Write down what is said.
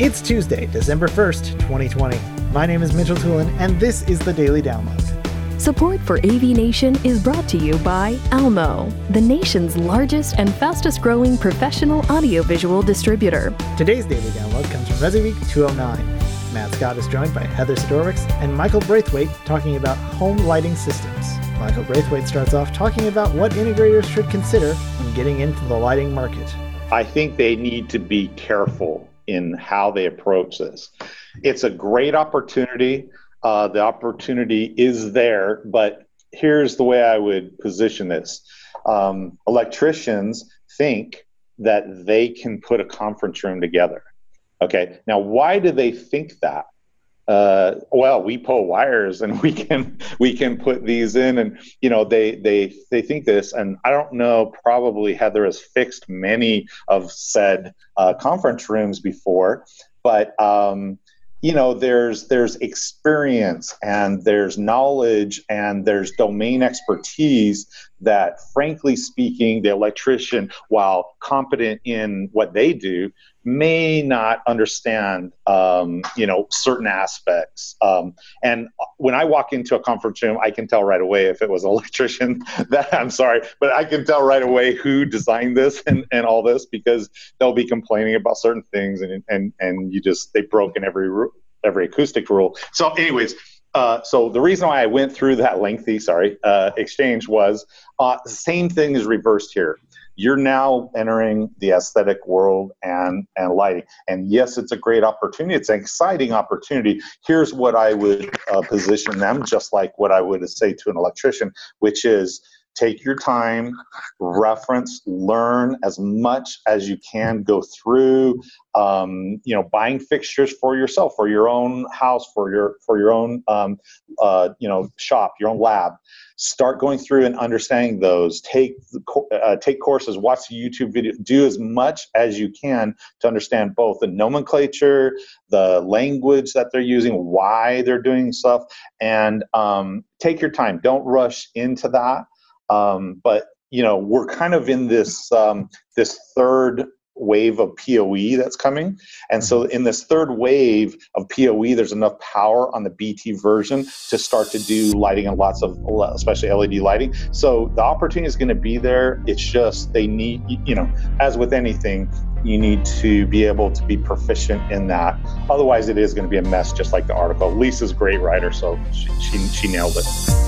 It's Tuesday, December 1st, 2020. My name is Mitchell Tulin, and this is the Daily Download. Support for AV Nation is brought to you by Almo, the nation's largest and fastest growing professional audiovisual distributor. Today's Daily Download comes from ResiWeek 209. Matt Scott is joined by Heather Sidorowicz and Michael Braithwaite talking about home lighting systems. Michael Braithwaite starts off talking about what integrators should consider when getting into the lighting market. I think they need to be careful in how they approach this. It's a great opportunity. Uh, the opportunity is there, but here's the way I would position this um, electricians think that they can put a conference room together. Okay, now why do they think that? Uh, well, we pull wires and we can we can put these in, and you know they they they think this, and I don't know. Probably Heather has fixed many of said uh, conference rooms before, but um, you know there's there's experience and there's knowledge and there's domain expertise that frankly speaking the electrician while competent in what they do may not understand, um, you know, certain aspects. Um, and when I walk into a conference room, I can tell right away if it was an electrician. That I'm sorry, but I can tell right away who designed this and, and all this because they'll be complaining about certain things, and and and you just they've broken every every acoustic rule. So, anyways. Uh, so the reason why I went through that lengthy, sorry, uh, exchange was uh, the same thing is reversed here. You're now entering the aesthetic world and and lighting. And yes it's a great opportunity. It's an exciting opportunity. Here's what i would uh, position them just like what i would say to an electrician which is take your time reference learn as much as you can go through um, you know buying fixtures for yourself for your own house for your for your own um, uh, you know shop your own lab. Start going through and understanding those. Take uh, take courses watch the youtube video. Do as much as you can to understand both the nomenclature the language that they're using why they're doing stuff and um, take your time. Don't rush into that um, but you know we're kind of in this um, this third wave of PoE that's coming. And so mm-hmm. in this third wave of PoE, there's enough power on the BT version to start to do lighting and lots of, especially LED lighting. So the opportunity is going to be there. It's just they need, you know, as with anything, you need to be able to be proficient in that. Otherwise, it is going to be a mess, just like the article. Lisa's a great writer, so she, she, she nailed it.